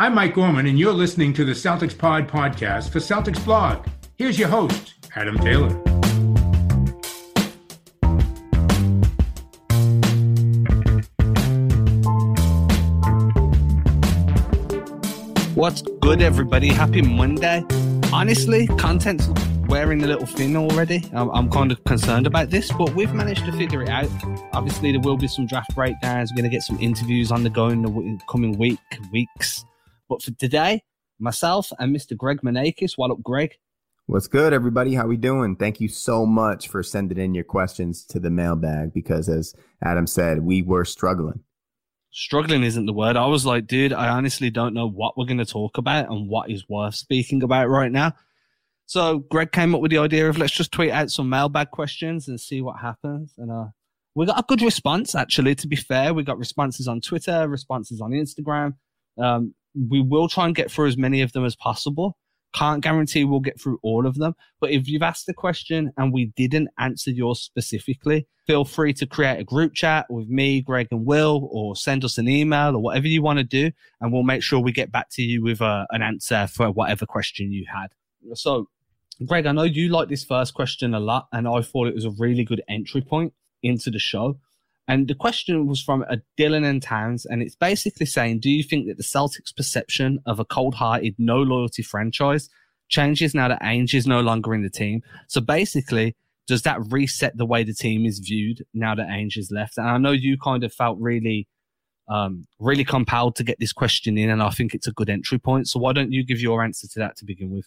I'm Mike Gorman, and you're listening to the Celtics Pod podcast for Celtics Blog. Here's your host, Adam Taylor. What's good, everybody? Happy Monday. Honestly, content's wearing a little thin already. I'm, I'm, kind of concerned about this, but we've managed to figure it out. Obviously, there will be some draft breakdowns. We're going to get some interviews on the go in the coming week, weeks. But for today, myself and Mr. Greg Manakis. What up, Greg? What's good, everybody? How we doing? Thank you so much for sending in your questions to the mailbag because, as Adam said, we were struggling. Struggling isn't the word. I was like, dude, I honestly don't know what we're going to talk about and what is worth speaking about right now. So Greg came up with the idea of let's just tweet out some mailbag questions and see what happens. And uh, we got a good response, actually. To be fair, we got responses on Twitter, responses on Instagram. Um, we will try and get through as many of them as possible. Can't guarantee we'll get through all of them, but if you've asked a question and we didn't answer yours specifically, feel free to create a group chat with me, Greg, and Will, or send us an email or whatever you want to do, and we'll make sure we get back to you with uh, an answer for whatever question you had. So, Greg, I know you like this first question a lot, and I thought it was a really good entry point into the show. And the question was from a Dylan and Townes, and it's basically saying, Do you think that the Celtics' perception of a cold hearted, no loyalty franchise changes now that Ainge is no longer in the team? So basically, does that reset the way the team is viewed now that Ainge is left? And I know you kind of felt really, um, really compelled to get this question in, and I think it's a good entry point. So why don't you give your answer to that to begin with?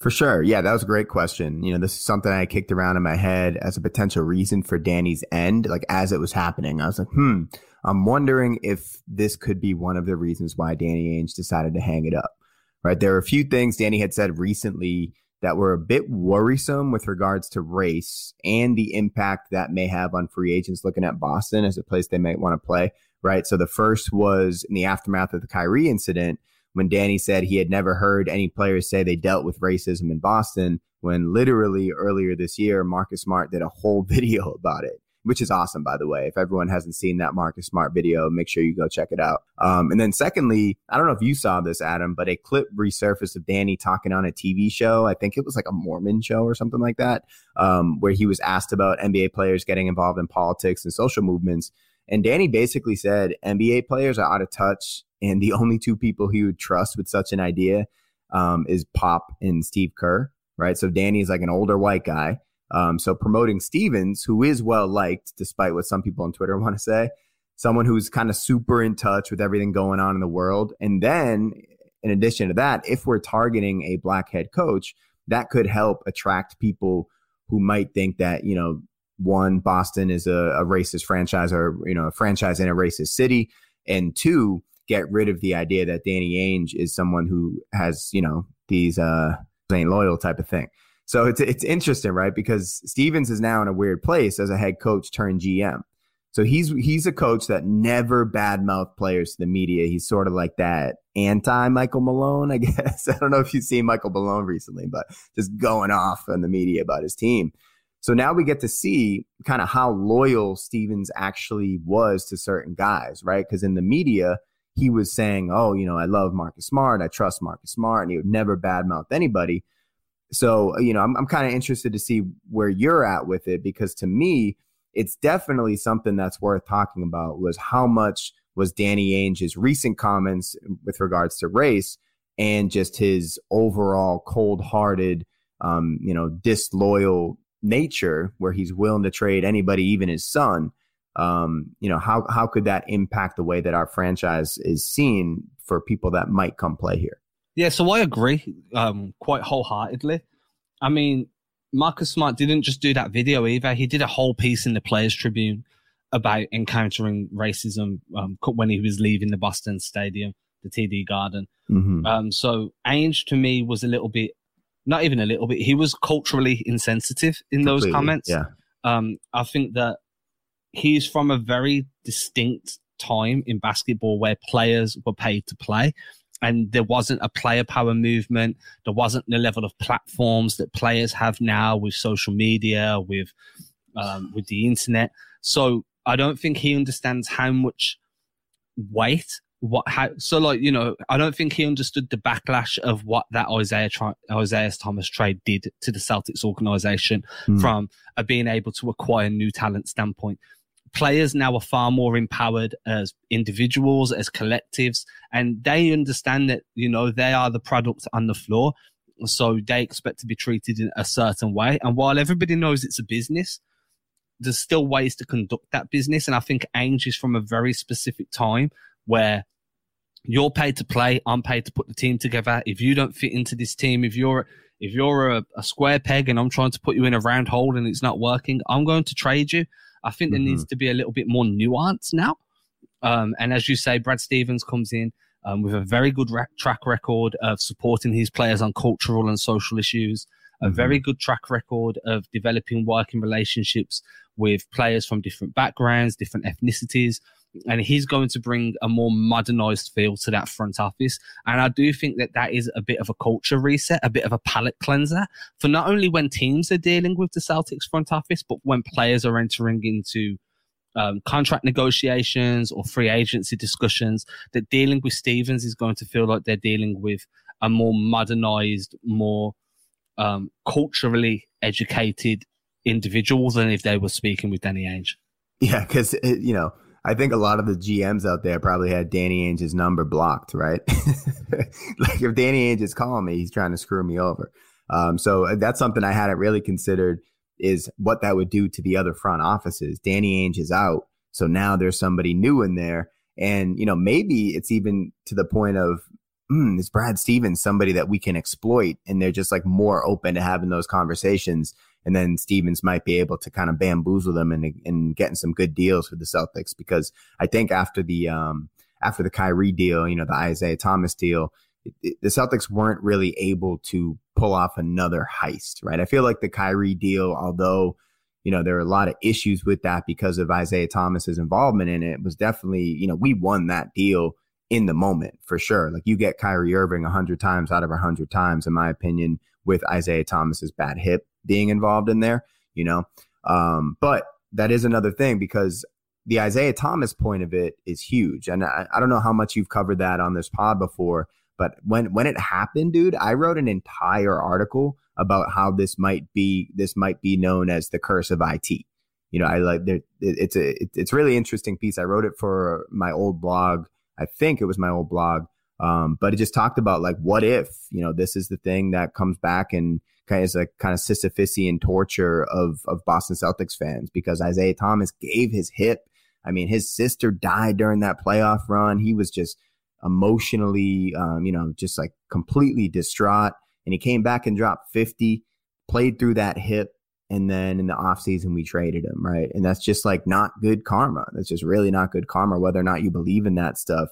For sure. Yeah, that was a great question. You know, this is something I kicked around in my head as a potential reason for Danny's end, like as it was happening. I was like, hmm, I'm wondering if this could be one of the reasons why Danny Ainge decided to hang it up. Right. There were a few things Danny had said recently that were a bit worrisome with regards to race and the impact that may have on free agents looking at Boston as a place they might want to play. Right. So the first was in the aftermath of the Kyrie incident when Danny said he had never heard any players say they dealt with racism in Boston, when literally earlier this year, Marcus Smart did a whole video about it, which is awesome, by the way. If everyone hasn't seen that Marcus Smart video, make sure you go check it out. Um, and then, secondly, I don't know if you saw this, Adam, but a clip resurfaced of Danny talking on a TV show. I think it was like a Mormon show or something like that, um, where he was asked about NBA players getting involved in politics and social movements. And Danny basically said NBA players are out of touch and the only two people he would trust with such an idea um, is Pop and Steve Kerr, right? So Danny is like an older white guy. Um, so promoting Stevens, who is well liked, despite what some people on Twitter want to say, someone who's kind of super in touch with everything going on in the world. And then, in addition to that, if we're targeting a black head coach, that could help attract people who might think that you know one Boston is a, a racist franchise or you know a franchise in a racist city, and two get rid of the idea that Danny Ainge is someone who has, you know, these uh ain't loyal type of thing. So it's it's interesting, right? Because Stevens is now in a weird place as a head coach turned GM. So he's he's a coach that never badmouth players to the media. He's sort of like that anti Michael Malone, I guess. I don't know if you've seen Michael Malone recently, but just going off on the media about his team. So now we get to see kind of how loyal Stevens actually was to certain guys, right? Because in the media, he was saying, "Oh, you know, I love Marcus Smart. I trust Marcus Smart, and he would never badmouth anybody." So, you know, I'm, I'm kind of interested to see where you're at with it because to me, it's definitely something that's worth talking about. Was how much was Danny Ainge's recent comments with regards to race and just his overall cold-hearted, um, you know, disloyal nature, where he's willing to trade anybody, even his son um, you know, how how could that impact the way that our franchise is seen for people that might come play here? Yeah, so I agree um, quite wholeheartedly. I mean, Marcus Smart didn't just do that video either; he did a whole piece in the Players Tribune about encountering racism um, when he was leaving the Boston Stadium, the TD Garden. Mm-hmm. Um, so Ainge to me was a little bit, not even a little bit. He was culturally insensitive in Completely, those comments. Yeah. Um, I think that he's from a very distinct time in basketball where players were paid to play and there wasn't a player power movement. There wasn't the level of platforms that players have now with social media, with um, with the internet. So I don't think he understands how much weight what how so like you know I don't think he understood the backlash of what that Isaiah Isaiah Thomas trade did to the Celtics organization mm. from a being able to acquire new talent standpoint. Players now are far more empowered as individuals, as collectives, and they understand that you know they are the product on the floor, so they expect to be treated in a certain way. And while everybody knows it's a business, there's still ways to conduct that business. And I think Ainge is from a very specific time where you're paid to play, I'm paid to put the team together. If you don't fit into this team, if you're if you're a, a square peg and I'm trying to put you in a round hole and it's not working, I'm going to trade you. I think mm-hmm. there needs to be a little bit more nuance now. Um, and as you say, Brad Stevens comes in um, with a very good ra- track record of supporting his players on cultural and social issues, a mm-hmm. very good track record of developing working relationships with players from different backgrounds, different ethnicities and he's going to bring a more modernized feel to that front office. And I do think that that is a bit of a culture reset, a bit of a palate cleanser for not only when teams are dealing with the Celtics front office, but when players are entering into um, contract negotiations or free agency discussions, that dealing with Stevens is going to feel like they're dealing with a more modernized, more um, culturally educated individual than if they were speaking with Danny Ainge. Yeah, because you know I think a lot of the GMs out there probably had Danny Ainge's number blocked, right? like if Danny Ainge is calling me, he's trying to screw me over. Um, so uh, that's something I hadn't really considered is what that would do to the other front offices. Danny Ainge is out, so now there's somebody new in there, and you know maybe it's even to the point of mm, is Brad Stevens somebody that we can exploit, and they're just like more open to having those conversations and then Stevens might be able to kind of bamboozle them and and getting some good deals for the Celtics because I think after the um after the Kyrie deal, you know, the Isaiah Thomas deal, it, it, the Celtics weren't really able to pull off another heist, right? I feel like the Kyrie deal, although you know there are a lot of issues with that because of Isaiah Thomas's involvement in it, was definitely you know we won that deal in the moment for sure. Like you get Kyrie Irving a hundred times out of a hundred times, in my opinion, with Isaiah Thomas's bad hip being involved in there, you know. Um, but that is another thing because the Isaiah Thomas point of it is huge. And I, I, don't know how much you've covered that on this pod before, but when when it happened, dude, I wrote an entire article about how this might be this might be known as the curse of IT. You know, I like there, it's a it's really interesting piece. I wrote it for my old blog. I think it was my old blog. Um, but it just talked about like what if, you know, this is the thing that comes back and kind of is a kind of Sisyphusian torture of of Boston Celtics fans because Isaiah Thomas gave his hip. I mean, his sister died during that playoff run. He was just emotionally, um, you know, just like completely distraught. And he came back and dropped 50, played through that hip. And then in the offseason, we traded him, right? And that's just like not good karma. That's just really not good karma, whether or not you believe in that stuff.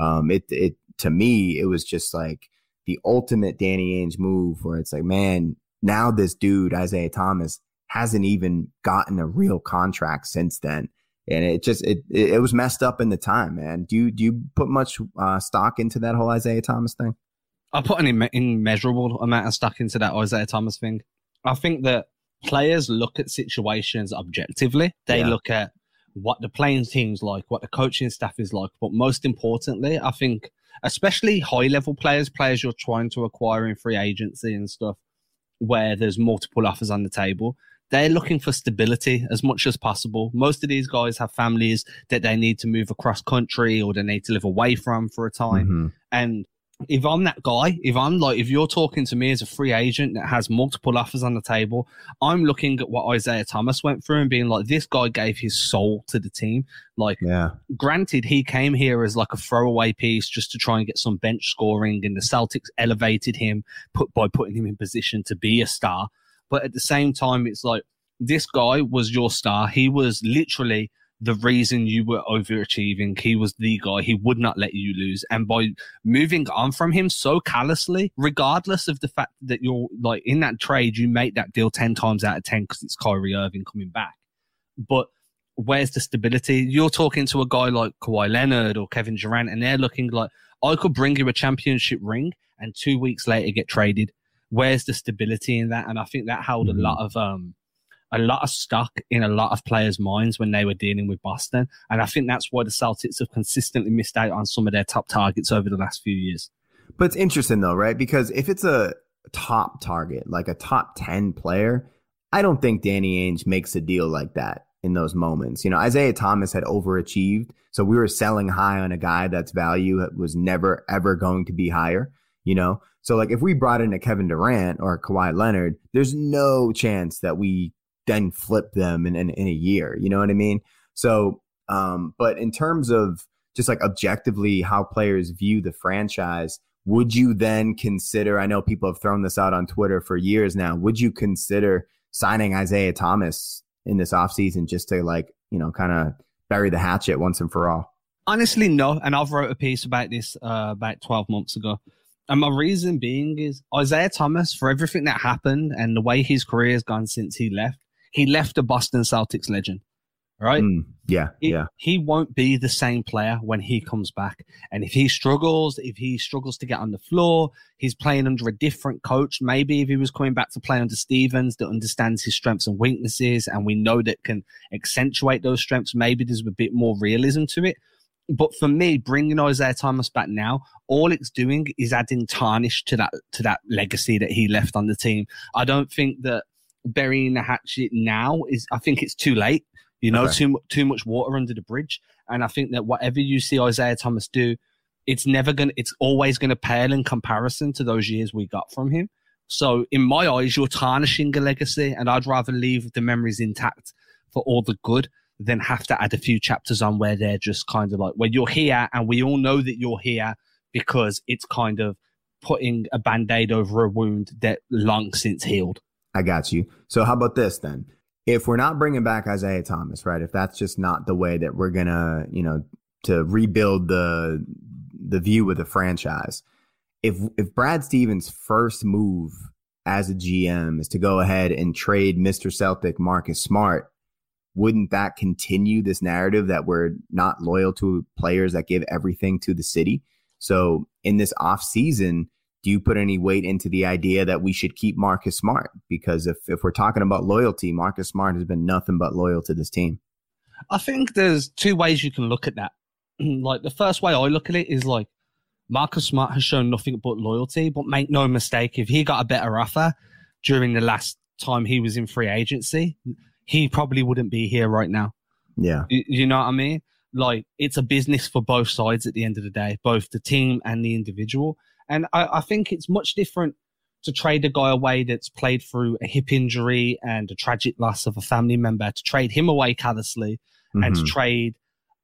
Um, it, it, to me, it was just like, the ultimate Danny Ainge move where it's like, man, now this dude, Isaiah Thomas, hasn't even gotten a real contract since then. And it just it it was messed up in the time, man. Do you do you put much uh, stock into that whole Isaiah Thomas thing? I put an immeasurable amount of stock into that Isaiah Thomas thing. I think that players look at situations objectively. They yeah. look at what the playing team's like, what the coaching staff is like, but most importantly, I think especially high level players, players you're trying to acquire in free agency and stuff, where there's multiple offers on the table. They're looking for stability as much as possible. Most of these guys have families that they need to move across country or they need to live away from for a time. Mm-hmm. And if I'm that guy, if I'm like, if you're talking to me as a free agent that has multiple offers on the table, I'm looking at what Isaiah Thomas went through and being like, this guy gave his soul to the team. Like, yeah. granted, he came here as like a throwaway piece just to try and get some bench scoring, and the Celtics elevated him put by putting him in position to be a star. But at the same time, it's like this guy was your star. He was literally the reason you were overachieving. He was the guy. He would not let you lose. And by moving on from him so callously, regardless of the fact that you're like in that trade, you make that deal 10 times out of 10 because it's Kyrie Irving coming back. But where's the stability? You're talking to a guy like Kawhi Leonard or Kevin Durant, and they're looking like, I could bring you a championship ring and two weeks later get traded. Where's the stability in that? And I think that held mm-hmm. a lot of, um, a lot of stock in a lot of players' minds when they were dealing with Boston. And I think that's why the Celtics have consistently missed out on some of their top targets over the last few years. But it's interesting though, right? Because if it's a top target, like a top 10 player, I don't think Danny Ainge makes a deal like that in those moments. You know, Isaiah Thomas had overachieved. So we were selling high on a guy that's value was never, ever going to be higher, you know? So like if we brought in a Kevin Durant or Kawhi Leonard, there's no chance that we then flip them in, in, in a year. You know what I mean? So, um, but in terms of just like objectively how players view the franchise, would you then consider? I know people have thrown this out on Twitter for years now. Would you consider signing Isaiah Thomas in this offseason just to like, you know, kind of bury the hatchet once and for all? Honestly, no. And I've wrote a piece about this uh, about 12 months ago. And my reason being is Isaiah Thomas, for everything that happened and the way his career has gone since he left, he left a Boston Celtics legend, right? Mm, yeah, he, yeah. He won't be the same player when he comes back. And if he struggles, if he struggles to get on the floor, he's playing under a different coach. Maybe if he was coming back to play under Stevens that understands his strengths and weaknesses, and we know that can accentuate those strengths, maybe there's a bit more realism to it. But for me, bringing Isaiah Thomas back now, all it's doing is adding tarnish to that to that legacy that he left on the team. I don't think that burying the hatchet now is I think it's too late. You know, okay. too too much water under the bridge. And I think that whatever you see Isaiah Thomas do, it's never gonna it's always gonna pale in comparison to those years we got from him. So in my eyes, you're tarnishing a legacy, and I'd rather leave the memories intact for all the good than have to add a few chapters on where they're just kind of like when you're here and we all know that you're here because it's kind of putting a band-aid over a wound that long since healed. I got you. So how about this then? If we're not bringing back Isaiah Thomas, right? If that's just not the way that we're gonna, you know, to rebuild the the view of the franchise. If if Brad Stevens' first move as a GM is to go ahead and trade Mr. Celtic Marcus Smart, wouldn't that continue this narrative that we're not loyal to players that give everything to the city? So in this off season, do you put any weight into the idea that we should keep Marcus Smart? Because if, if we're talking about loyalty, Marcus Smart has been nothing but loyal to this team. I think there's two ways you can look at that. like the first way I look at it is like Marcus Smart has shown nothing but loyalty, but make no mistake, if he got a better offer during the last time he was in free agency, he probably wouldn't be here right now. Yeah. You, you know what I mean? Like it's a business for both sides at the end of the day, both the team and the individual. And I, I think it's much different to trade a guy away that's played through a hip injury and a tragic loss of a family member, to trade him away callously mm-hmm. and to mm-hmm. trade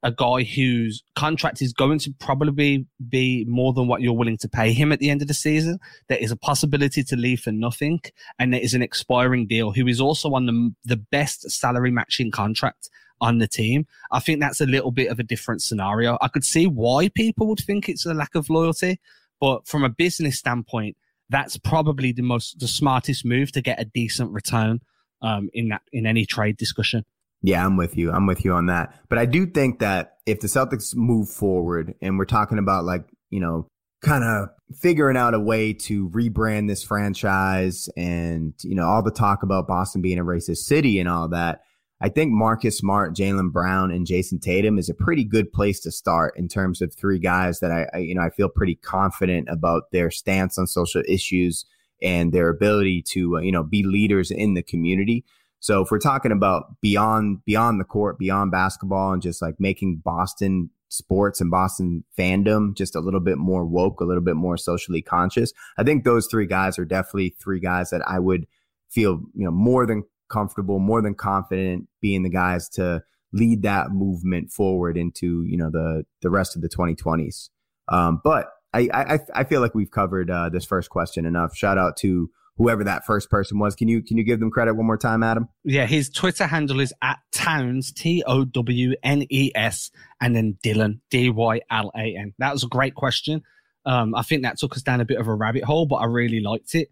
a guy whose contract is going to probably be more than what you're willing to pay him at the end of the season. There is a possibility to leave for nothing, and there is an expiring deal who is also on the the best salary matching contract on the team. I think that's a little bit of a different scenario. I could see why people would think it's a lack of loyalty, but from a business standpoint, that's probably the most the smartest move to get a decent return um, in that in any trade discussion. Yeah, I'm with you. I'm with you on that. But I do think that if the Celtics move forward and we're talking about like, you know, kind of figuring out a way to rebrand this franchise and, you know, all the talk about Boston being a racist city and all that, I think Marcus Smart, Jaylen Brown, and Jayson Tatum is a pretty good place to start in terms of three guys that I, I, you know, I feel pretty confident about their stance on social issues and their ability to, uh, you know, be leaders in the community. So if we're talking about beyond beyond the court, beyond basketball, and just like making Boston sports and Boston fandom just a little bit more woke, a little bit more socially conscious, I think those three guys are definitely three guys that I would feel you know more than comfortable, more than confident being the guys to lead that movement forward into you know the the rest of the 2020s. Um, but I, I I feel like we've covered uh, this first question enough. Shout out to whoever that first person was. Can you can you give them credit one more time, Adam? Yeah, his Twitter handle is at Townes T O W N E S and then Dylan D Y L A N. That was a great question. Um, I think that took us down a bit of a rabbit hole, but I really liked it.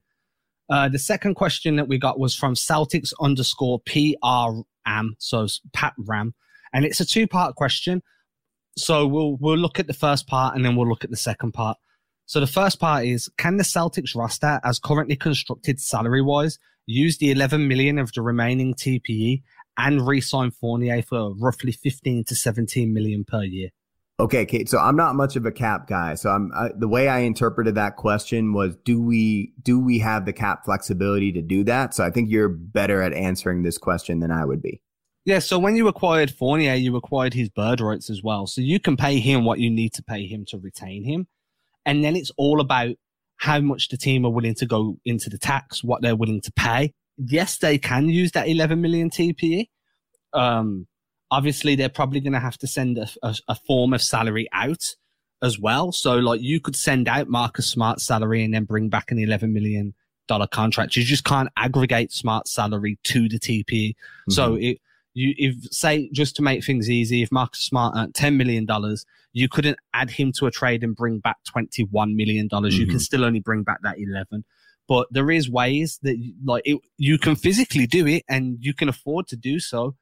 Uh, the second question that we got was from Celtics underscore PRM, so Pat Ram, and it's a two part question. So we'll we'll look at the first part and then we'll look at the second part. So the first part is can the Celtics roster, as currently constructed salary wise, use the 11 million of the remaining TPE and re-sign Fournier for roughly 15 to 17 million per year. Okay, Kate. So I'm not much of a cap guy. So I'm I, the way I interpreted that question was, do we do we have the cap flexibility to do that? So I think you're better at answering this question than I would be. Yeah. So when you acquired Fournier, you acquired his bird rights as well. So you can pay him what you need to pay him to retain him, and then it's all about how much the team are willing to go into the tax, what they're willing to pay. Yes, they can use that 11 million TPE. Um, obviously they're probably going to have to send a, a, a, form of salary out as well. So like you could send out Marcus Smart salary and then bring back an 11 million dollar contract. You just can't aggregate Smart salary to the TP. Mm-hmm. So it, you, if say just to make things easy, if Marcus Smart earned $10 million, you couldn't add him to a trade and bring back $21 million. Mm-hmm. You can mm-hmm. still only bring back that 11 but there is ways that like it, you can physically do it and you can afford to do so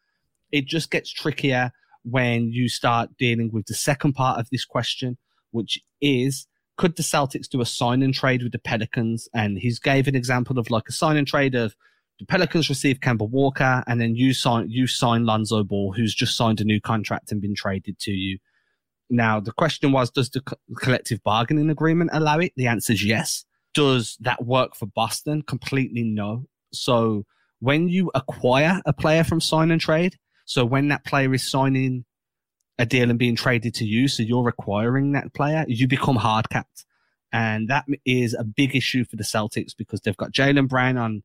it just gets trickier when you start dealing with the second part of this question, which is could the Celtics do a sign and trade with the Pelicans? And he's gave an example of like a sign and trade of the Pelicans receive Kemba Walker, and then you sign you sign Lonzo Ball, who's just signed a new contract and been traded to you. Now the question was, does the collective bargaining agreement allow it? The answer is yes. Does that work for Boston? Completely no. So when you acquire a player from sign and trade, so when that player is signing a deal and being traded to you, so you're acquiring that player, you become hard capped. And that is a big issue for the Celtics because they've got Jaylen Brown on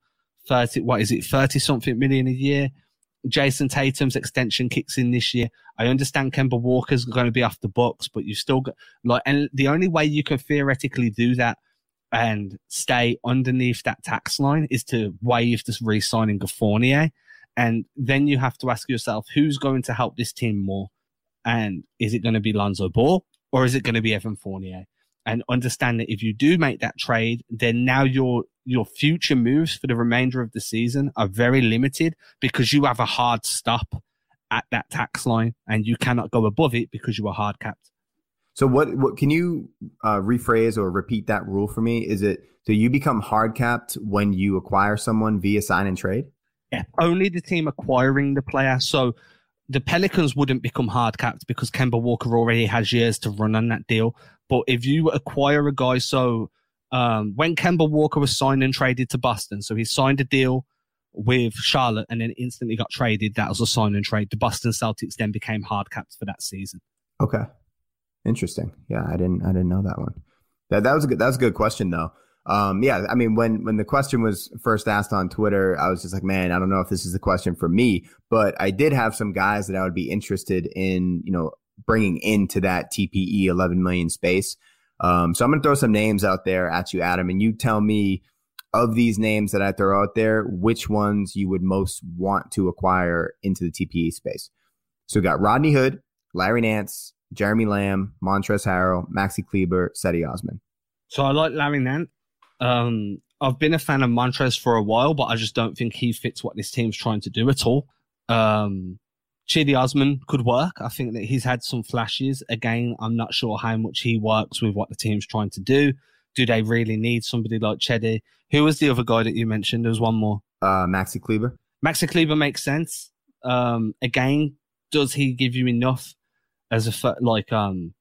30, what is it, 30 something million a year. Jayson Tatum's extension kicks in this year. I understand Kemba Walker's going to be off the books, but you've still got like, and the only way you can theoretically do that and stay underneath that tax line is to waive this re-signing of Fournier. And then you have to ask yourself, who's going to help this team more? And is it going to be Lonzo Ball or is it going to be Evan Fournier? And understand that if you do make that trade, then now your your future moves for the remainder of the season are very limited because you have a hard stop at that tax line and you cannot go above it because you are hard capped. So what what can you uh, rephrase or repeat that rule for me? Is it do you become hard capped when you acquire someone via sign and trade? Yeah, only the team acquiring the player. So the Pelicans wouldn't become hard capped because Kemba Walker already has years to run on that deal. But if you acquire a guy, so um, when Kemba Walker was signed and traded to Boston, so he signed a deal with Charlotte and then instantly got traded. That was a sign and trade. The Boston Celtics then became hard capped for that season. Okay, interesting. Yeah, I didn't I didn't know that one. That that was a good that was a good question though. Um, yeah, I mean, when when the question was first asked on Twitter, I was just like, man, I don't know if this is the question for me, but I did have some guys that I would be interested in, you know, bringing into that TPE 11 million space. Um, so I'm going to throw some names out there at you, Adam, and you tell me of these names that I throw out there, which ones you would most want to acquire into the TPE space. So we got Rodney Hood, Larry Nance, Jeremy Lamb, Montrezl Harrell, Maxi Kleber, Cedi Osman. So I like Larry Nance. Um, I've been a fan of Montrez for a while, but I just don't think he fits what this team's trying to do at all. Um, Cedi Osman could work. I think that he's had some flashes. Again, I'm not sure how much he works with what the team's trying to do. Do they really need somebody like Cedi? Who was the other guy that you mentioned? There was one more. Uh, Maxi Kleber. Maxi Kleber makes sense. Um, again, does he give you enough as a like um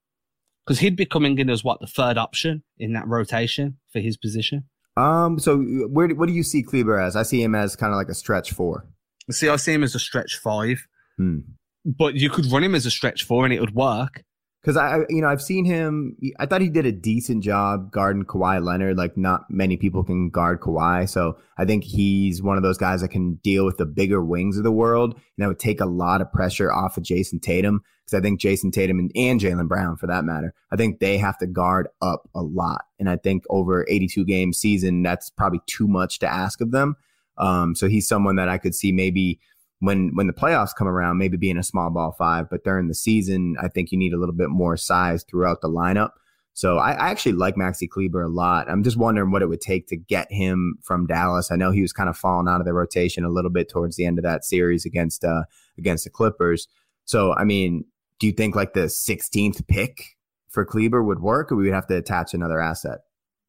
because he'd be coming in as what the third option in that rotation for his position. Um. So where what do you see Kleber as? I see him as kind of like a stretch four. See, I see him as a stretch five. Hmm. But you could run him as a stretch four and it would work because I, you know, I've seen him. I thought he did a decent job guarding Kawhi Leonard. Like, not many people can guard Kawhi, so I think he's one of those guys that can deal with the bigger wings of the world, and that would take a lot of pressure off of Jayson Tatum. Because I think Jayson Tatum and, and Jaylen Brown, for that matter, I think they have to guard up a lot, and I think over 82 game season, that's probably too much to ask of them. Um, so he's someone that I could see maybe when when the playoffs come around, maybe being a small ball five, but during the season, I think you need a little bit more size throughout the lineup. So I, I, actually like Maxi Kleber a lot. I'm just wondering what it would take to get him from Dallas. I know he was kind of falling out of the rotation a little bit towards the end of that series against uh against the Clippers. So I mean, do you think like the 16th pick for Kleber would work, or we would have to attach another asset?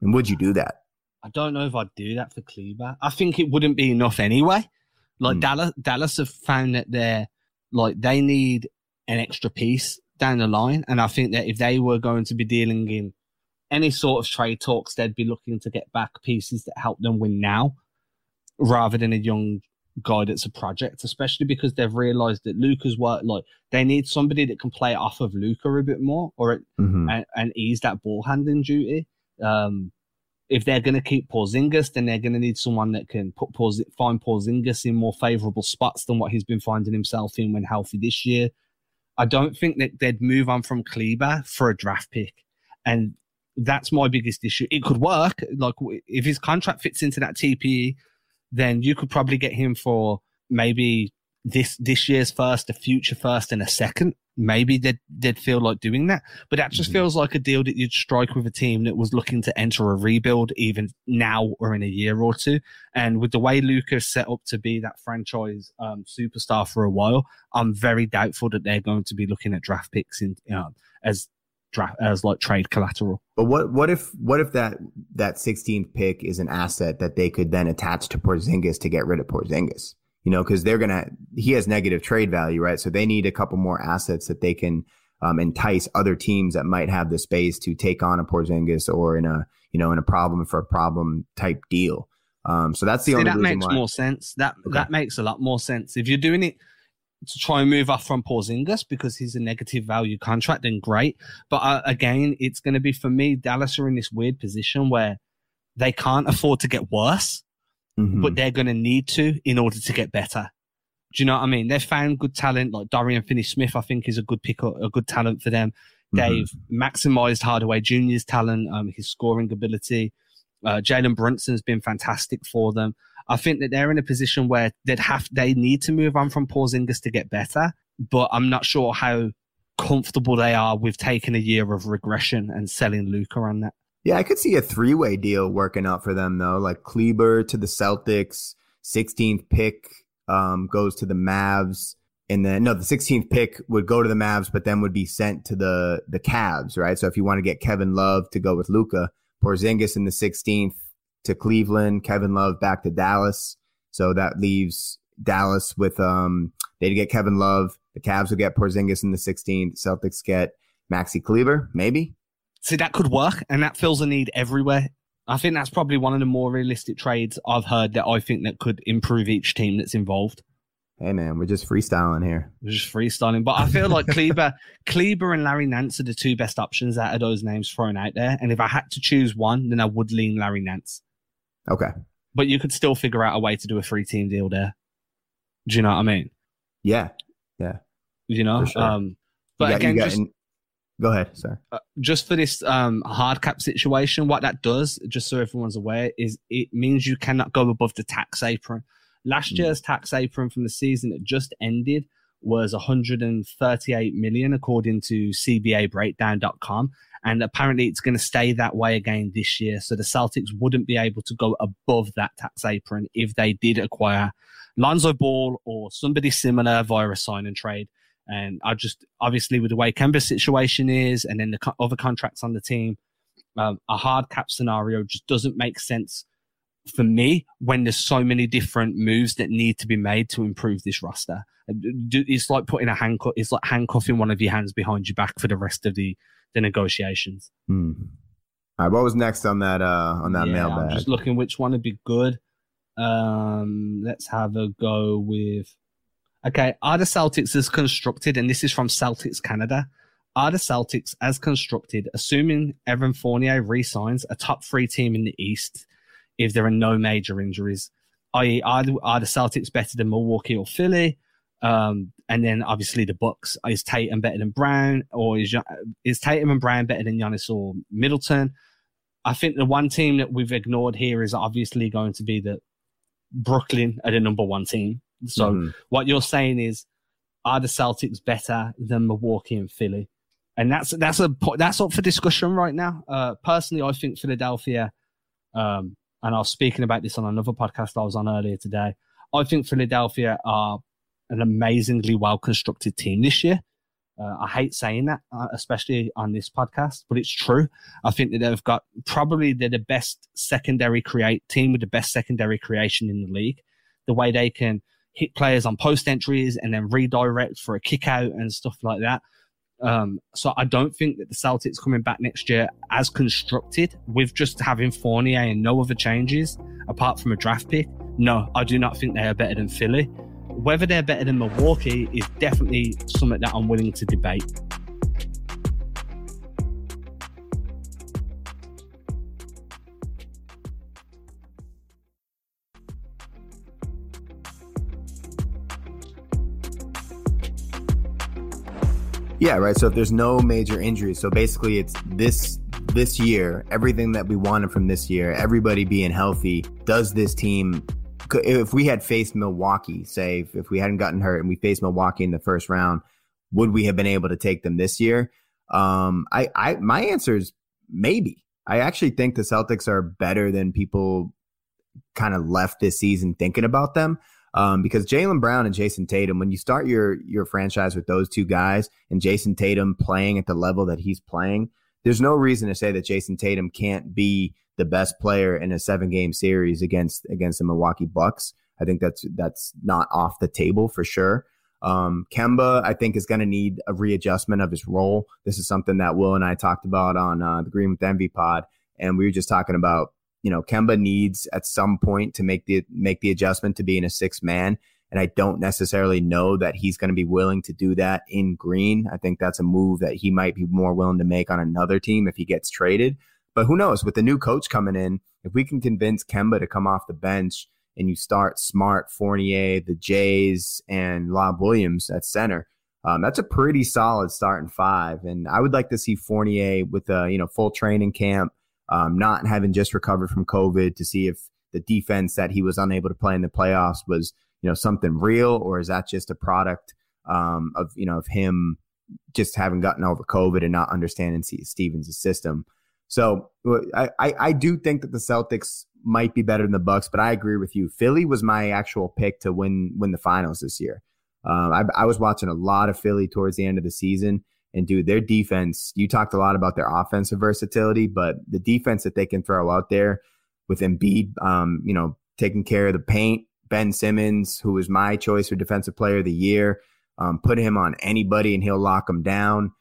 And would you do that? I don't know if I'd do that for Kleber. I think it wouldn't be enough anyway. Like Mm. Dallas, Dallas have found that they're like they need an extra piece down the line, and I think that if they were going to be dealing in any sort of trade talks, they'd be looking to get back pieces that help them win now, rather than a young guy that's a project. Especially because they've realised that Luka's work like they need somebody that can play off of Luka a bit more, or Mhm. and, and ease that ball handling duty. Um, if they're going to keep Porzingis, then they're going to need someone that can put Porz- find Porzingis in more favourable spots than what he's been finding himself in when healthy this year. I don't think that they'd move on from Kleber for a draft pick, and that's my biggest issue. It could work, like if his contract fits into that TPE, then you could probably get him for maybe this this year's first, a future first, and a second. Maybe they'd they'd feel like doing that, but that just Mhm. feels like a deal that you'd strike with a team that was looking to enter a rebuild, even now or in a year or two. And with the way Luka's set up to be that franchise um, superstar for a while, I'm very doubtful that they're going to be looking at draft picks in you know, as draft as like trade collateral. But what what if what if that that 16th pick is an asset that they could then attach to Porzingis to get rid of Porzingis? You know, because they're gonna he has negative trade value, right? So they need a couple more assets that they can um, entice other teams that might have the space to take on a Porzingis or in a you know in a problem for a problem type deal. Um, so that's the See, only that makes why. more sense. That Okay. that makes a lot more sense. If you're doing it to try and move off from Porzingis because he's a negative value contract, then great. But uh, again, it's going to be for me. Dallas are in this weird position where they can't afford to get worse, Mhm. but they're going to need to in order to get better. Do you know what I mean? They've found good talent like Dorian Finney-Smith. I think is a good pick, a good talent for them. Mhm. They've maximized Hardaway Jr.'s talent, um, his scoring ability. Uh, Jalen Brunson's been fantastic for them. I think that they're in a position where they'd have they need to move on from Paul Porzingis to get better, but I'm not sure how comfortable they are with taking a year of regression and selling Luka on that. Yeah, I could see a three way deal working out for them though. Like Kleber to the Celtics, 16th pick um, goes to the Mavs, and then no, the 16th pick would go to the Mavs, but then would be sent to the the Cavs, right? So if you want to get Kevin Love to go with Luka, Porzingis in the 16th to Cleveland, Kevin Love back to Dallas. So that leaves Dallas with um they'd get Kevin Love, the Cavs would get Porzingis in the 16th, Celtics get Maxi Kleber, maybe. See, that could work, and that fills a need everywhere. I think that's probably one of the more realistic trades I've heard that I think that could improve each team that's involved. Hey man, we're just freestyling here. We're just freestyling, but I feel like Kleber, Kleber and Larry Nance are the two best options out of those names thrown out there. And if I had to choose one, then I would lean Larry Nance. Okay. But you could still figure out a way to do a three team deal there. Do you know what I mean? Yeah. Yeah. You know, sure. um, but got- again, just in- go ahead. Sorry. uh, just for this um, hard cap situation, what that does, just so everyone's aware, is it means you cannot go above the tax apron. Last Mm. year's tax apron from the season that just ended was 138 million, according to CBABreakdown.com. And apparently, it's going to stay that way again this year. So the Celtics wouldn't be able to go above that tax apron if they did acquire Lonzo Ball or somebody similar via a sign and trade. And I just obviously with the way Kemba's situation is, and then the co- other contracts on the team, um, a hard cap scenario just doesn't make sense for me when there's so many different moves that need to be made to improve this roster. It's like putting a handcuff. It's like handcuffing one of your hands behind your back for the rest of the the negotiations. Hmm. All right. What was next on that uh on that Yeah, I'm mailbag? just looking which one would be good. Um, let's have a go with. Okay, are the Celtics as constructed, and this is from Celtics Canada. Are the Celtics as constructed, assuming Evan Fournier re-signs a top three team in the East, if there are no major injuries? I.e., are are the Celtics better than Milwaukee or Philly? Um, and then obviously the Bucks. Is Tatum better than Brown, or is is Tatum and Brown better than Giannis or Middleton? I think the one team that we've ignored here is obviously going to be the Brooklyn are the number one team. So Mhm. what you're saying is, are the Celtics better than Milwaukee and Philly? And that's that's a that's up for discussion right now. Uh, personally, I think Philadelphia, um, and I was speaking about this on another podcast I was on earlier today. I think Philadelphia are an amazingly well constructed team this year. Uh, I hate saying that, uh, especially on this podcast, but it's true. I think that they've got probably they're the best secondary create team with the best secondary creation in the league. The way they can hit players on post entries and then redirect for a kick out and stuff like that. Um, so I don't think that the Celtics coming back next year as constructed with just having Fournier and no other changes apart from a draft pick. No, I do not think they are better than Philly. Whether they're better than Milwaukee is definitely something that I'm willing to debate. Yeah, right. So if there's no major injuries, so basically it's this this year, everything that we wanted from this year, everybody being healthy, does this team if we had faced Milwaukee, say if we hadn't gotten hurt and we faced Milwaukee in the first round, would we have been able to take them this year? Um, I, I, my answer is maybe. I actually think the Celtics are better than people kind of left this season thinking about them. Um, because Jaylen Brown and Jayson Tatum, when you start your your franchise with those two guys and Jayson Tatum playing at the level that he's playing, there's no reason to say that Jayson Tatum can't be the best player in a seven game series against against the Milwaukee Bucks. I think that's that's not off the table for sure. Um, Kemba, I think, is going to need a readjustment of his role. This is something that Will and I talked about on uh, the Green with Envy pod, and we were just talking about, you know, Kemba needs at some point to make the make the adjustment to being a six man, and I don't necessarily know that he's going to be willing to do that in Green. I think that's a move that he might be more willing to make on another team if he gets traded. But who knows? With the new coach coming in, if we can convince Kemba to come off the bench and you start Smart, Fournier, the Jays, and Lob Williams at center, um, that's a pretty solid starting five. And I would like to see Fournier with a you know full training camp, um, not having just recovered from COVID, to see if the defense that he was unable to play in the playoffs was you know something real, or is that just a product um, of you know of him just having gotten over COVID and not understanding Stevens' system. So I, I, do think that the Celtics might be better than the Bucks, but I agree with you. Philly was my actual pick to win win the finals this year. Um, I, I was watching a lot of Philly towards the end of the season, and dude, their defense. You talked a lot about their offensive versatility, but the defense that they can throw out there with Embiid, um, you know, taking care of the paint. Ben Simmons, who was my choice for Defensive Player of the Year, um, put him on anybody and he'll lock them down.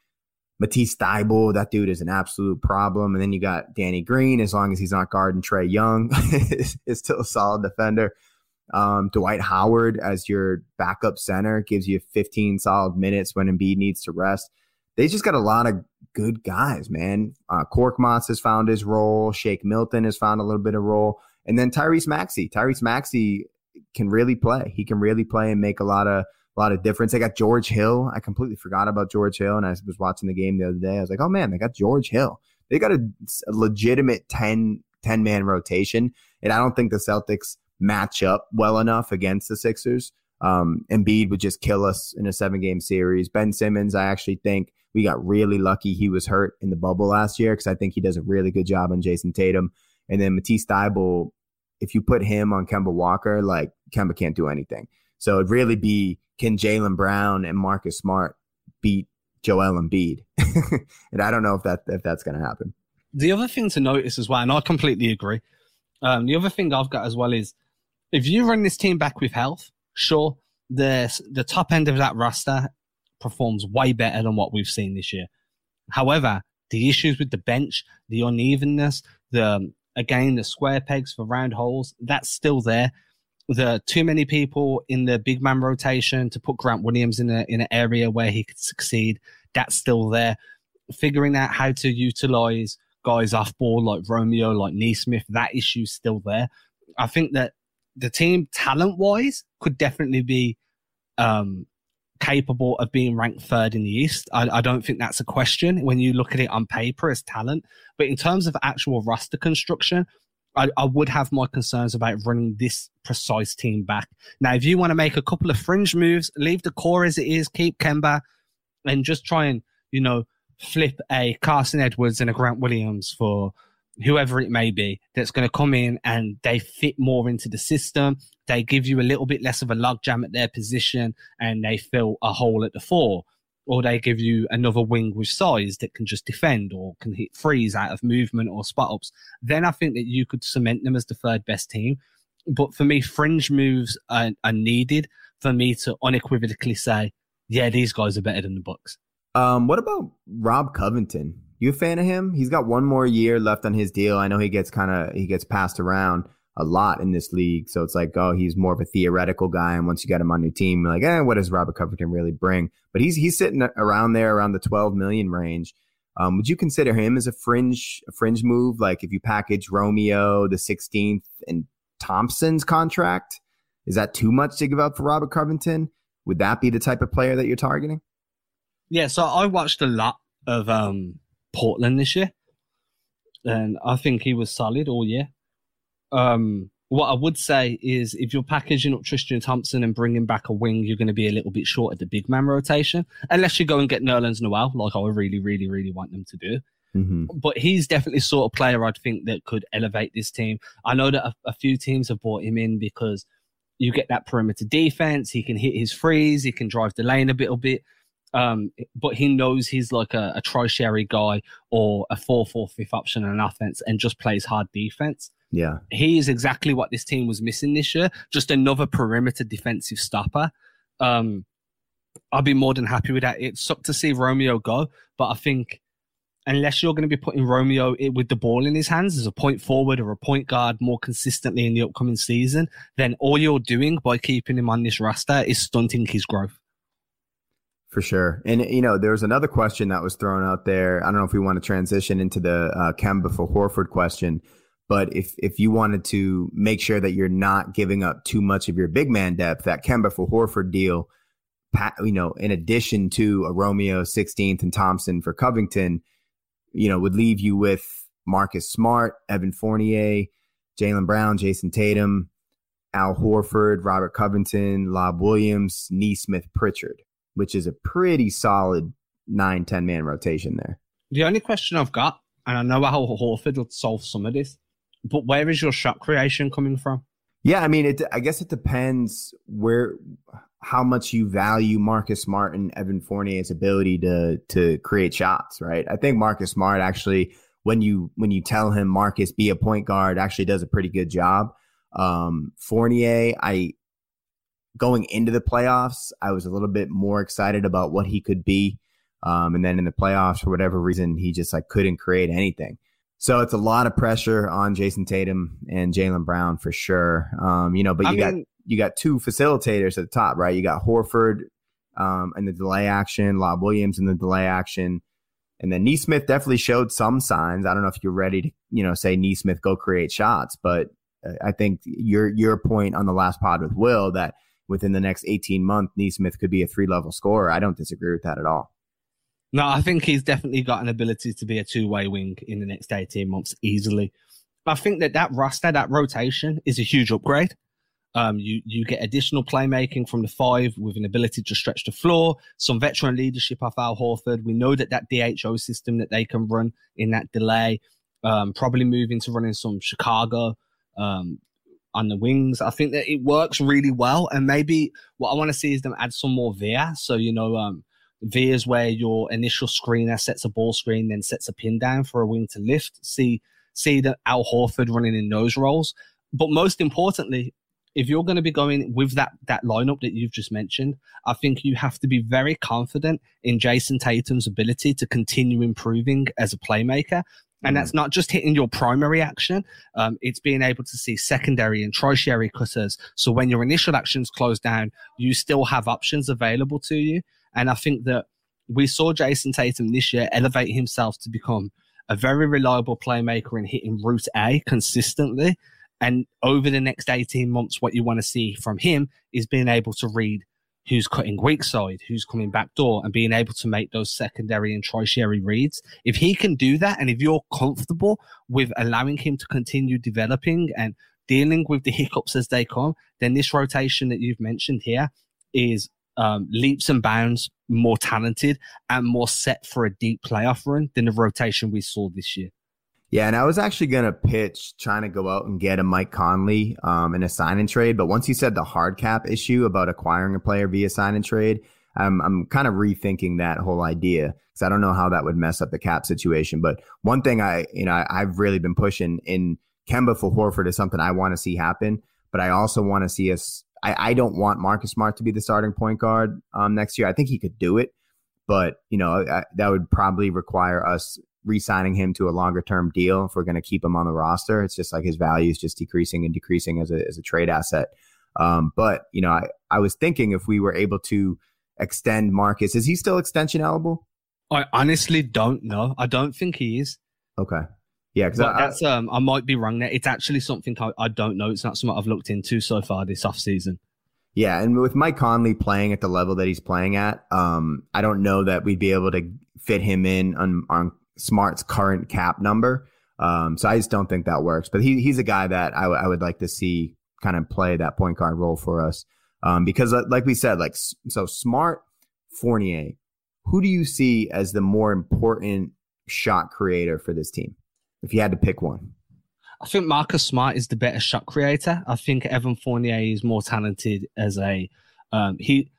Matisse Thybulle, that dude is an absolute problem. And then you got Danny Green, as long as he's not guarding Trae Young, is still a solid defender. Um, Dwight Howard as your backup center gives you 15 solid minutes when Embiid needs to rest. They just got a lot of good guys, man. Uh, has found his role. Shake Milton has found a little bit of role. And then Tyrese Maxey. Tyrese Maxey can really play. He can really play and make a lot of a lot of difference. They got George Hill. I completely forgot about George Hill, and I was watching the game the other day. I was like, oh man, they got George Hill. They got a, a legitimate 10, 10 man rotation, and I don't think the Celtics match up well enough against the Sixers. Um, Embiid would just kill us in a seven game series. Ben Simmons, I actually think we got really lucky he was hurt in the bubble last year because I think he does a really good job on Jayson Tatum. And then Matisse Thybulle, if you put him on Kemba Walker, like Kemba can't do anything. So it'd really be can Jaylen Brown and Marcus Smart beat Joel Embiid? and I don't know if that if that's going to happen. The other thing to notice as well, and I completely agree. Um, the other thing I've got as well is if you run this team back with health, sure, the the top end of that roster performs way better than what we've seen this year. However, the issues with the bench, the unevenness, the again the square pegs for round holes, that's still there the too many people in the big man rotation to put Grant Williams in a in an area where he could succeed. That's still there. Figuring out how to utilize guys off ball like Romeo, like Nesmith, that issue's still there. I think that the team talent wise could definitely be um, capable of being ranked third in the East. I, I, don't think that's a question when you look at it on paper as talent. But in terms of actual roster construction, I, I, would have my concerns about running this precise team back. Now, if you want to make a couple of fringe moves, leave the core as it is, keep Kemba, and just try and, you know, flip a Carson Edwards and a Grant Williams for whoever it may be that's going to come in and they fit more into the system. They give you a little bit less of a logjam at their position and they fill a hole at the four. or they give you another wing with size that can just defend or can hit freeze out of movement or spot ups, then I think that you could cement them as the third best team. But for me, fringe moves are, are needed for me to unequivocally say, yeah, these guys are better than the Bucks. Um, what about Rob Covington? You a fan of him? He's got one more year left on his deal. I know he gets kind of he gets passed around a lot in this league. So it's like, oh, he's more of a theoretical guy. And once you get him on your team, you're like, eh, what does Robert Covington really bring? But he's he's sitting around there, around the 12 million range. Um, would you consider him as a fringe a fringe move? Like if you package Romeo, the 16th, and Thompson's contract, is that too much to give up for Robert Covington? Would that be the type of player that you're targeting? Yeah, so I watched a lot of um, Portland this year, and I think he was solid all year. Um, what I would say is if you're packaging up Tristan Thompson and bringing back a wing, you're going to be a little bit short at the big man rotation, unless you go and get Nerlens Noel, like I really, really, really want them to do. Mm-hmm. But he's definitely sort of player I'd think that could elevate this team. I know that a, a, few teams have brought him in because you get that perimeter defense. He can hit his freeze. He can drive the lane a little bit. Um, but he knows he's like a, a guy or a 4 4 fifth option in offense and just plays hard defense. Yeah. He is exactly what this team was missing this year. Just another perimeter defensive stopper. Um, I'd be more than happy with that. It sucked to see Romeo go, but I think unless you're going to be putting Romeo with the ball in his hands as a point forward or a point guard more consistently in the upcoming season, then all you're doing by keeping him on this roster is stunting his growth. For sure. And, you know, there was another question that was thrown out there. I don't know if we want to transition into the uh, Kemba for Horford question, but if, if you wanted to make sure that you're not giving up too much of your big man depth, that Kemba for Horford deal, you know, in addition to a Romeo 16th and Thompson for Covington, you know, would leave you with Marcus Smart, Evan Fournier, Jaylen Brown, Jayson Tatum, Al Horford, Robert Covington, Lob Williams, Nesmith Pritchard which is a pretty solid nine, 10 man rotation there. The only question I've got, and I know how Horford will solve some of this, but where is your shot creation coming from? Yeah, I mean, it. I guess it depends where, how much you value Marcus Smart and Evan Fournier's ability to to create shots. Right. I think Marcus Smart actually, when you when you tell him Marcus be a point guard, actually does a pretty good job. Um, Fournier, I going into the playoffs, I was a little bit more excited about what he could be. Um, and then in the playoffs, for whatever reason, he just like couldn't create anything. So it's a lot of pressure on Jayson Tatum and Jaylen Brown for sure. Um, you know, but you I got you got two facilitators at the top, right? You got Horford um, and the delay action, Lob Williams in the delay action, and then Nesmith definitely showed some signs. I don't know if you're ready to, you know, say Nesmith go create shots, but uh, I think your your point on the last pod with Will that within the next 18 months, Nesmith could be a three level scorer. I don't disagree with that at all. No, I think he's definitely got an ability to be a two way wing in the next 18 months easily. I think that that roster, that rotation is a huge upgrade. Um, you you get additional playmaking from the five with an ability to stretch the floor, some veteran leadership off Al Horford. We know that that DHO system that they can run in that delay, um, probably moving to running some Chicago um, on the wings. I think that it works really well. And maybe what I want to see is them add some more veer. So, you know, um, veer is where your initial screener sets a ball screen, then sets a pin down for a wing to lift. See, see that Al Horford running in those roles. But most importantly, if you're going to be going with that that lineup that you've just mentioned, I think you have to be very confident in Jayson Tatum's ability to continue improving as a playmaker and that's mm. not just hitting your primary action. Um, it's being able to see secondary and tertiary cutters. So when your initial actions close down, you still have options available to you. And I think that we saw Jayson Tatum this year elevate himself to become a very reliable playmaker in hitting route A consistently. And over the next 18 months, what you want to see from him is being able to read who's cutting weak side, who's coming back door, and being able to make those secondary and tertiary reads. If he can do that, and if you're comfortable with allowing him to continue developing and dealing with the hiccups as they come, then this rotation that you've mentioned here is um, leaps and bounds more talented and more set for a deep playoff run than the rotation we saw this year. Yeah, and I was actually gonna pitch trying to go out and get a Mike Conley um, in a sign and trade, but once you said the hard cap issue about acquiring a player via sign and trade, I'm I'm kind of rethinking that whole idea because I don't know how that would mess up the cap situation. But one thing I you know I, I've really been pushing in Kemba for Horford is something I want to see happen, but I also want to see us. I, I don't want Marcus Smart to be the starting point guard um, next year. I think he could do it, but you know I, that would probably require us re-signing him to a longer term deal if we're going to keep him on the roster. It's just like his value is just decreasing and decreasing as a as a trade asset. Um, but you know, I, I was thinking if we were able to extend Marcus, is he still extension eligible? I honestly don't know. I don't think he is. Okay. Yeah, because that's um, I might be wrong there. It's actually something I, I, don't know. It's not something I've looked into so far this off season. Yeah, and with Mike Conley playing at the level that he's playing at, um, I don't know that we'd be able to fit him in on, on Smart's current cap number. Um, so I just don't think that works. But he, he's a guy that I, w- I would like to see kind of play that point guard role for us. Um, because like we said, like so Smart, Fournier, who do you see as the more important shot creator for this team? If you had to pick one. I think Marcus Smart is the better shot creator. I think Evan Fournier is more talented as a um, he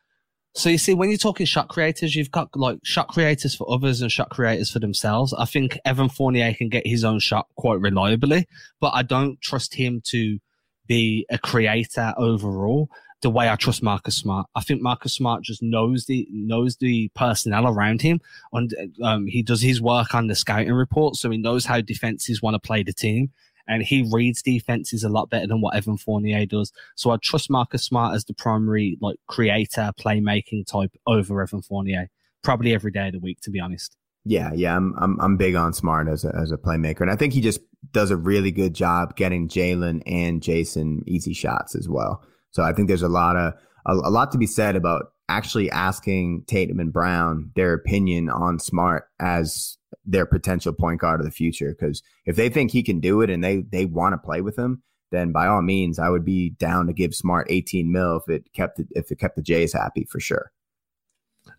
so you see, when you're talking shot creators, you've got like shot creators for others and shot creators for themselves. I think Evan Fournier can get his own shot quite reliably, but I don't trust him to be a creator overall the way I trust Marcus Smart. I think Marcus Smart just knows the knows the personnel around him, and um, he does his work on the scouting report, so he knows how defenses want to play the team and he reads defenses a lot better than what Evan Fournier does. So I trust Marcus Smart as the primary like creator, playmaking type over Evan Fournier, probably every day of the week, to be honest. Yeah, yeah, I'm I'm I'm big on Smart as a as a playmaker, and I think he just does a really good job getting Jaylen and Jayson easy shots as well. So I think there's a lot of a, a lot to be said about actually asking Tatum and Brown their opinion on Smart as their potential point guard of the future. Because if they think he can do it and they they want to play with him, then by all means, I would be down to give Smart 18 mil if it kept the, if it kept the Jays happy for sure.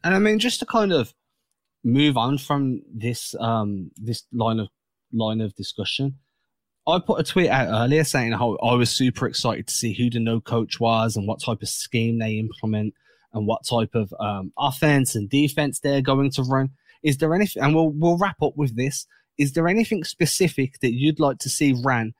And I mean, just to kind of move on from this um this line of line of discussion. I put a tweet out earlier saying how I was super excited to see who the no coach was and what type of scheme they implement and what type of um, offense and defense they're going to run. Is there anything, and we'll we'll wrap up with this. Is there anything specific that you'd like to see ran,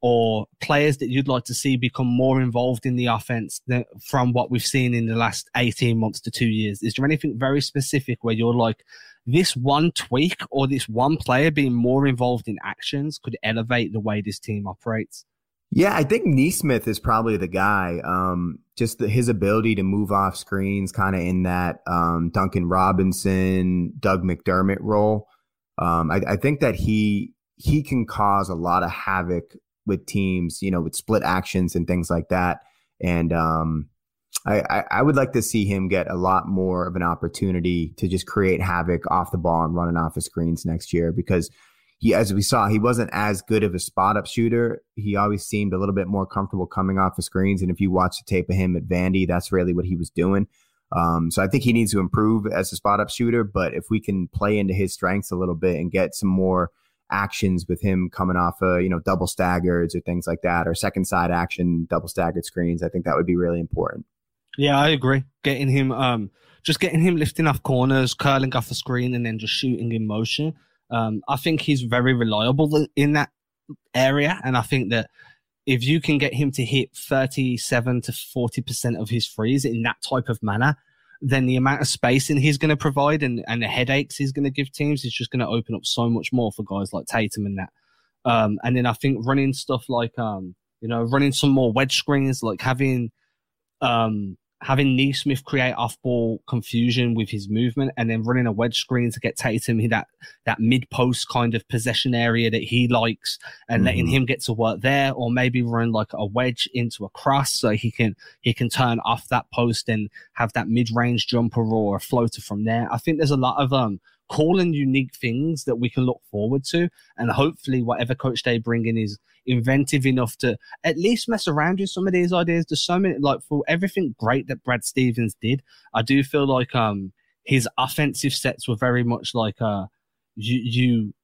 or players that you'd like to see become more involved in the offense than, from what we've seen in the last eighteen months to two years? Is there anything very specific where you're like, this one tweak or this one player being more involved in actions could elevate the way this team operates? Yeah, I think Nesmith is probably the guy. Um, just the, his ability to move off screens, kind of in that um, Duncan Robinson, Doug McDermott role. Um, I, I, think that he he can cause a lot of havoc with teams, you know, with split actions and things like that. And um, I, I, would like to see him get a lot more of an opportunity to just create havoc off the ball and running off of screens next year because he, as we saw, he wasn't as good of a spot up shooter. He always seemed a little bit more comfortable coming off the screens. And if you watch the tape of him at Vandy, that's really what he was doing. Um, so I think he needs to improve as a spot up shooter. But if we can play into his strengths a little bit and get some more actions with him coming off of, you know, double staggers or things like that, or second side action, double staggered screens, I think that would be really important. Yeah, I agree. Getting him, um, just getting him lifting off corners, curling off the screen, and then just shooting in motion. Um, I think he's very reliable in that area, and I think that if you can get him to hit 37 to 40% of his threes in that type of manner, then the amount of spacing he's going to provide and, and the headaches he's going to give teams is just going to open up so much more for guys like Tatum and that. Um, and then I think running stuff like, um, you know, running some more wedge screens, like having, um, having Nesmith create off ball confusion with his movement and then running a wedge screen to get Tatum in that, that mid post kind of possession area that he likes and mm-hmm. letting him get to work there or maybe run like a wedge into a cross so he can, he can turn off that post and have that mid range jumper or a floater from there. I think there's a lot of, um, cool and unique things that we can look forward to. And hopefully, whatever coach they bring in is inventive enough to at least mess around with some of these ideas. There's so many, like for everything great that Brad Stevens did, I do feel like um his offensive sets were very much like uh you you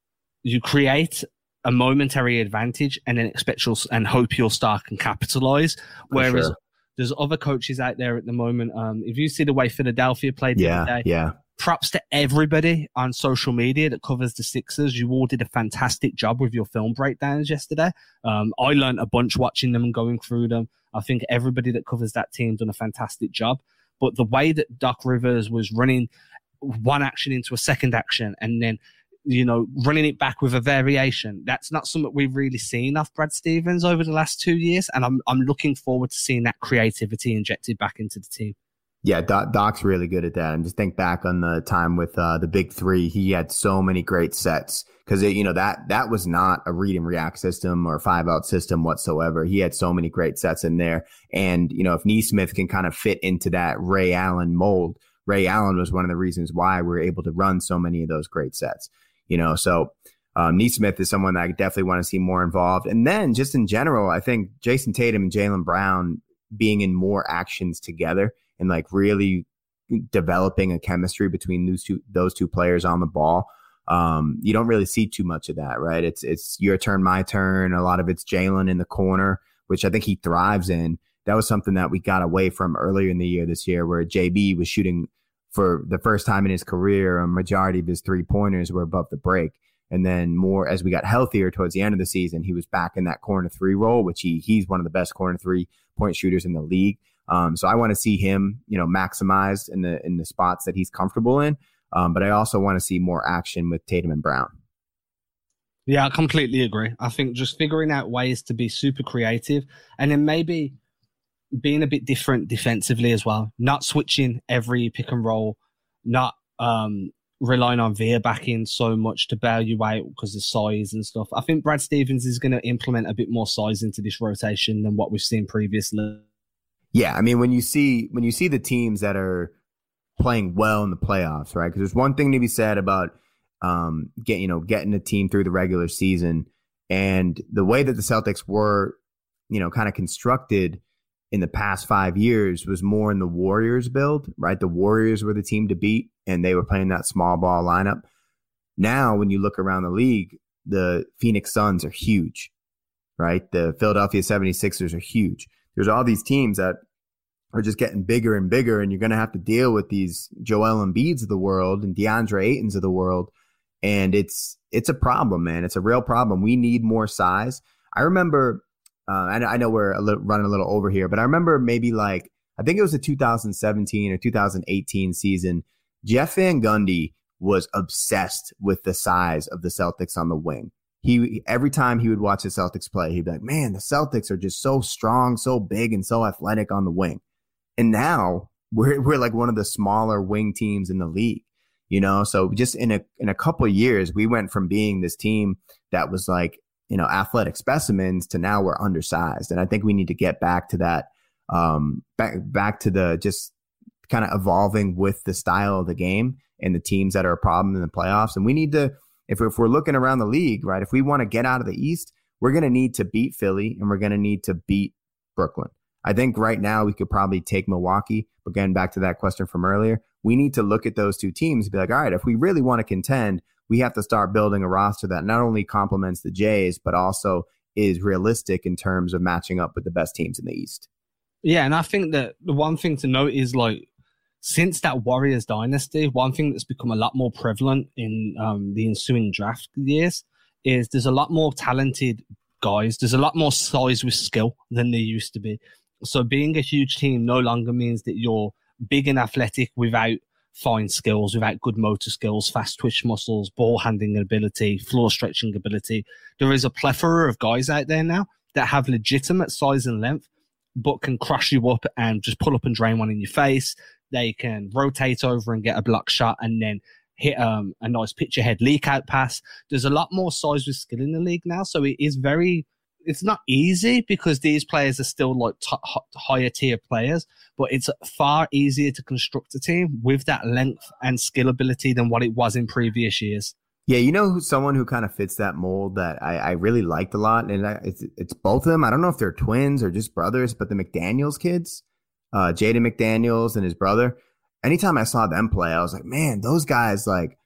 you create a momentary advantage and then expect your and hope your star can capitalize. Whereas sure There's other coaches out there at the moment. Um, if you see the way Philadelphia played the yeah, other day, yeah. Props to everybody on social media that covers the Sixers. You all did a fantastic job with your film breakdowns yesterday. Um, I learned a bunch watching them and going through them. I think everybody that covers that team done a fantastic job. But the way that Doc Rivers was running one action into a second action and then you know, running it back with a variation. That's not something we've really seen off Brad Stevens over the last two years. And I'm, I'm looking forward to seeing that creativity injected back into the team. Yeah, Doc, Doc's really good at that. And just think back on the time with uh, the big three, he had so many great sets because you know that that was not a read and react system or five out system whatsoever. He had so many great sets in there, and you know if Nesmith can kind of fit into that Ray Allen mold, Ray Allen was one of the reasons why we are able to run so many of those great sets you know, so um, Nesmith is someone that I definitely want to see more involved. And then just in general, I think Jayson Tatum and Jaylen Brown being in more actions together and like really developing a chemistry between those two those two players on the ball. Um, you don't really see too much of that, right? It's it's your turn, my turn. A lot of it's Jaylen in the corner, which I think he thrives in. That was something that we got away from earlier in the year this year, where JB was shooting for the first time in his career, a majority of his three pointers were above the break. And then more as we got healthier towards the end of the season, he was back in that corner three role, which he he's one of the best corner three point shooters in the league. Um, so I want to see him, you know, maximized in the in the spots that he's comfortable in. Um, but I also want to see more action with Tatum and Brown. Yeah, I completely agree. I think just figuring out ways to be super creative and then maybe being a bit different defensively as well, not switching every pick and roll, not um, relying on Veer backing so much to bail you out because of size and stuff. I think Brad Stevens is going to implement a bit more size into this rotation than what we've seen previously. Yeah, I mean when you see when you see the teams that are playing well in the playoffs, right? Because there's one thing to be said about um, get you know getting a team through the regular season and the way that the Celtics were, you know, kind of constructed in the past five years was more in the Warriors build, right? The Warriors were the team to beat, and they were playing that small ball lineup. Now, when you look around the league, the Phoenix Suns are huge, right? The Philadelphia 76ers are huge. There's all these teams that are just getting bigger and bigger, and you're going to have to deal with these Joel Embiids of the world and DeAndre Aytons of the world. And it's it's a problem, man. It's a real problem. We need more size. I remember uh, I, I, know we're a little, running a little over here, but I remember maybe like I think it was the 2017 or 2018 season. Jeff Van Gundy was obsessed with the size of the Celtics on the wing. He every time he would watch the Celtics play, he'd be like, "Man, the Celtics are just so strong, so big, and so athletic on the wing." And now we're we're like one of the smaller wing teams in the league, you know. So just in a in a couple years, we went from being this team that was like you know, athletic specimens to now we're undersized. And I think we need to get back to that, um, back, back to the just kind of evolving with the style of the game and the teams that are a problem in the playoffs. And we need to, if, if we're looking around the league, right, if we want to get out of the East, we're going to need to beat Philly and we're going to need to beat Brooklyn. I think right now we could probably take Milwaukee. But getting back to that question from earlier, we need to look at those two teams and be like, all right, if we really want to contend, we have to start building a roster that not only complements the Jays, but also is realistic in terms of matching up with the best teams in the East. Yeah, and I think that the one thing to note is like since that Warriors dynasty, one thing that's become a lot more prevalent in um, the ensuing draft years is there's a lot more talented guys. There's a lot more size with skill than there used to be. So being a huge team no longer means that you're big and athletic without fine skills, without good motor skills, fast twitch muscles, ball handling ability, floor stretching ability. There is a plethora of guys out there now that have legitimate size and length, but can crush you up and just pull up and drain one in your face. They can rotate over and get a block shot and then hit um, a nice pitch ahead leak out pass. There's a lot more size with skill in the league now, so it is very it's not easy because these players are still like t- higher tier players, but it's far easier to construct a team with that length and skill ability than what it was in previous years. Yeah, you know, someone who kind of fits that mold that I, I really liked a lot, and I, it's it's both of them. I don't know if they're twins or just brothers, but the McDaniels kids, uh, Jaden McDaniels and his brother. Anytime I saw them play, I was like, man, those guys like.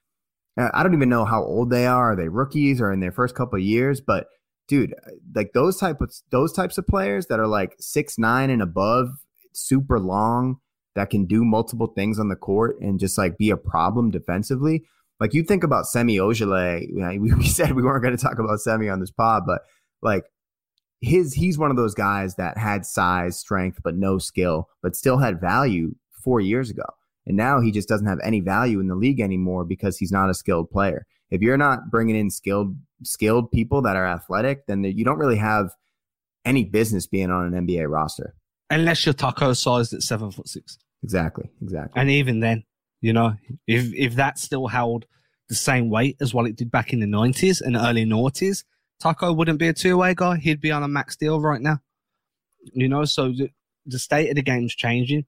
I don't even know how old they are. Are they rookies or in their first couple of years? But dude, like those type of those types of players that are like six nine and above, super long that can do multiple things on the court and just like be a problem defensively. Like you think about Semi know, we, we said we weren't going to talk about Semi on this pod, but like his he's one of those guys that had size, strength, but no skill, but still had value four years ago. And now he just doesn't have any value in the league anymore because he's not a skilled player. If you're not bringing in skilled skilled people that are athletic, then you don't really have any business being on an NBA roster. Unless you're Tacko sized at seven foot six. Exactly. Exactly. And even then, you know, if if that still held the same weight as what it did back in the nineties and early noughties, Tacko wouldn't be a two way guy. He'd be on a max deal right now. You know, so the, the state of the game's changing.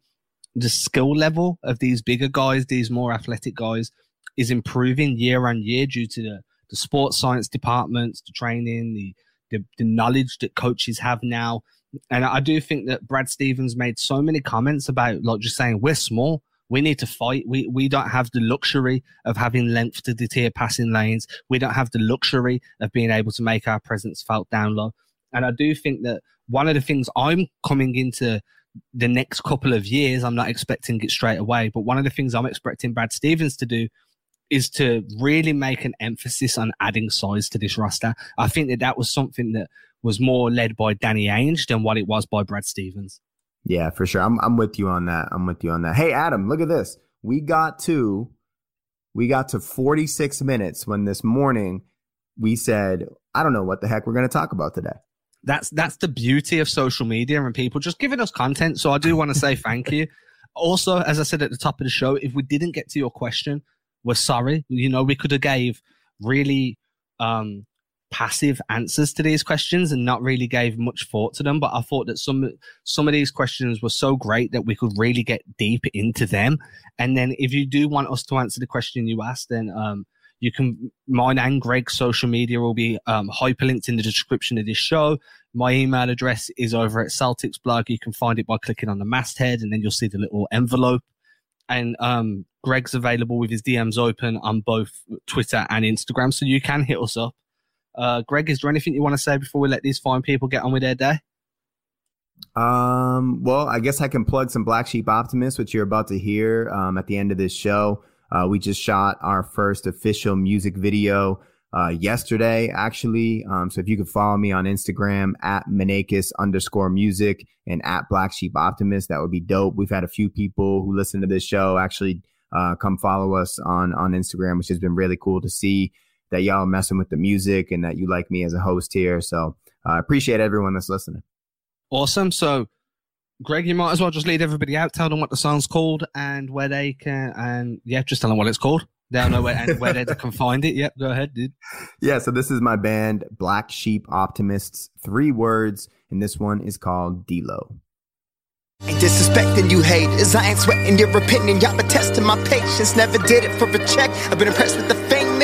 The skill level of these bigger guys, these more athletic guys, is improving year on year due to the, the sports science departments, the training, the, the, the knowledge that coaches have now. And I do think that Brad Stevens made so many comments about like just saying we're small. We need to fight. We we don't have the luxury of having length to deter passing lanes. We don't have the luxury of being able to make our presence felt down low. And I do think that one of the things I'm coming into the next couple of years, I'm not expecting it straight away, but one of the things I'm expecting Brad Stevens to do is to really make an emphasis on adding size to this roster. I think that that was something that was more led by Danny Ainge than what it was by Brad Stevens. Yeah, for sure. I'm I'm with you on that. I'm with you on that. Hey, Adam, look at this. We got to we got to 46 minutes when this morning we said, I don't know what the heck we're going to talk about today. That's that's the beauty of social media and people just giving us content. So I do want to say thank you. Also, as I said at the top of the show, if we didn't get to your question, we're sorry. You know, we could have gave really um passive answers to these questions and not really gave much thought to them. But I thought that some some of these questions were so great that we could really get deep into them. And then if you do want us to answer the question you asked, then um, you can mine and Greg's social media will be um, hyperlinked in the description of this show. My email address is over at Celtics blog. You can find it by clicking on the masthead, and then you'll see the little envelope. And um, Greg's available with his DMs open on both Twitter and Instagram, so you can hit us up. Uh, Greg, is there anything you want to say before we let these fine people get on with their day? Um, well, I guess I can plug some Black Sheep Optimist, which you're about to hear um, at the end of this show. Uh, we just shot our first official music video uh, yesterday, actually. Um, so if you could follow me on Instagram at Menakis underscore music and at Black Sheep Optimist, that would be dope. We've had a few people who listen to this show actually uh, come follow us on on Instagram, which has been really cool to see that y'all are messing with the music and that you like me as a host here. So I uh, appreciate everyone that's listening. Awesome. So, Greg, you might as well just lead everybody out, tell them what the song's called and where they can, and yeah, just tell them what it's called. They'll know where, and where they can find it. Yep, go ahead, dude. Yeah, so this is my band, Black Sheep Optimists. Three words, and this one is called D-Lo. Ain't disrespecting you haters. I ain't sweating your opinion. Y'all been testing my patience. Never did it for a check. I've been impressed with the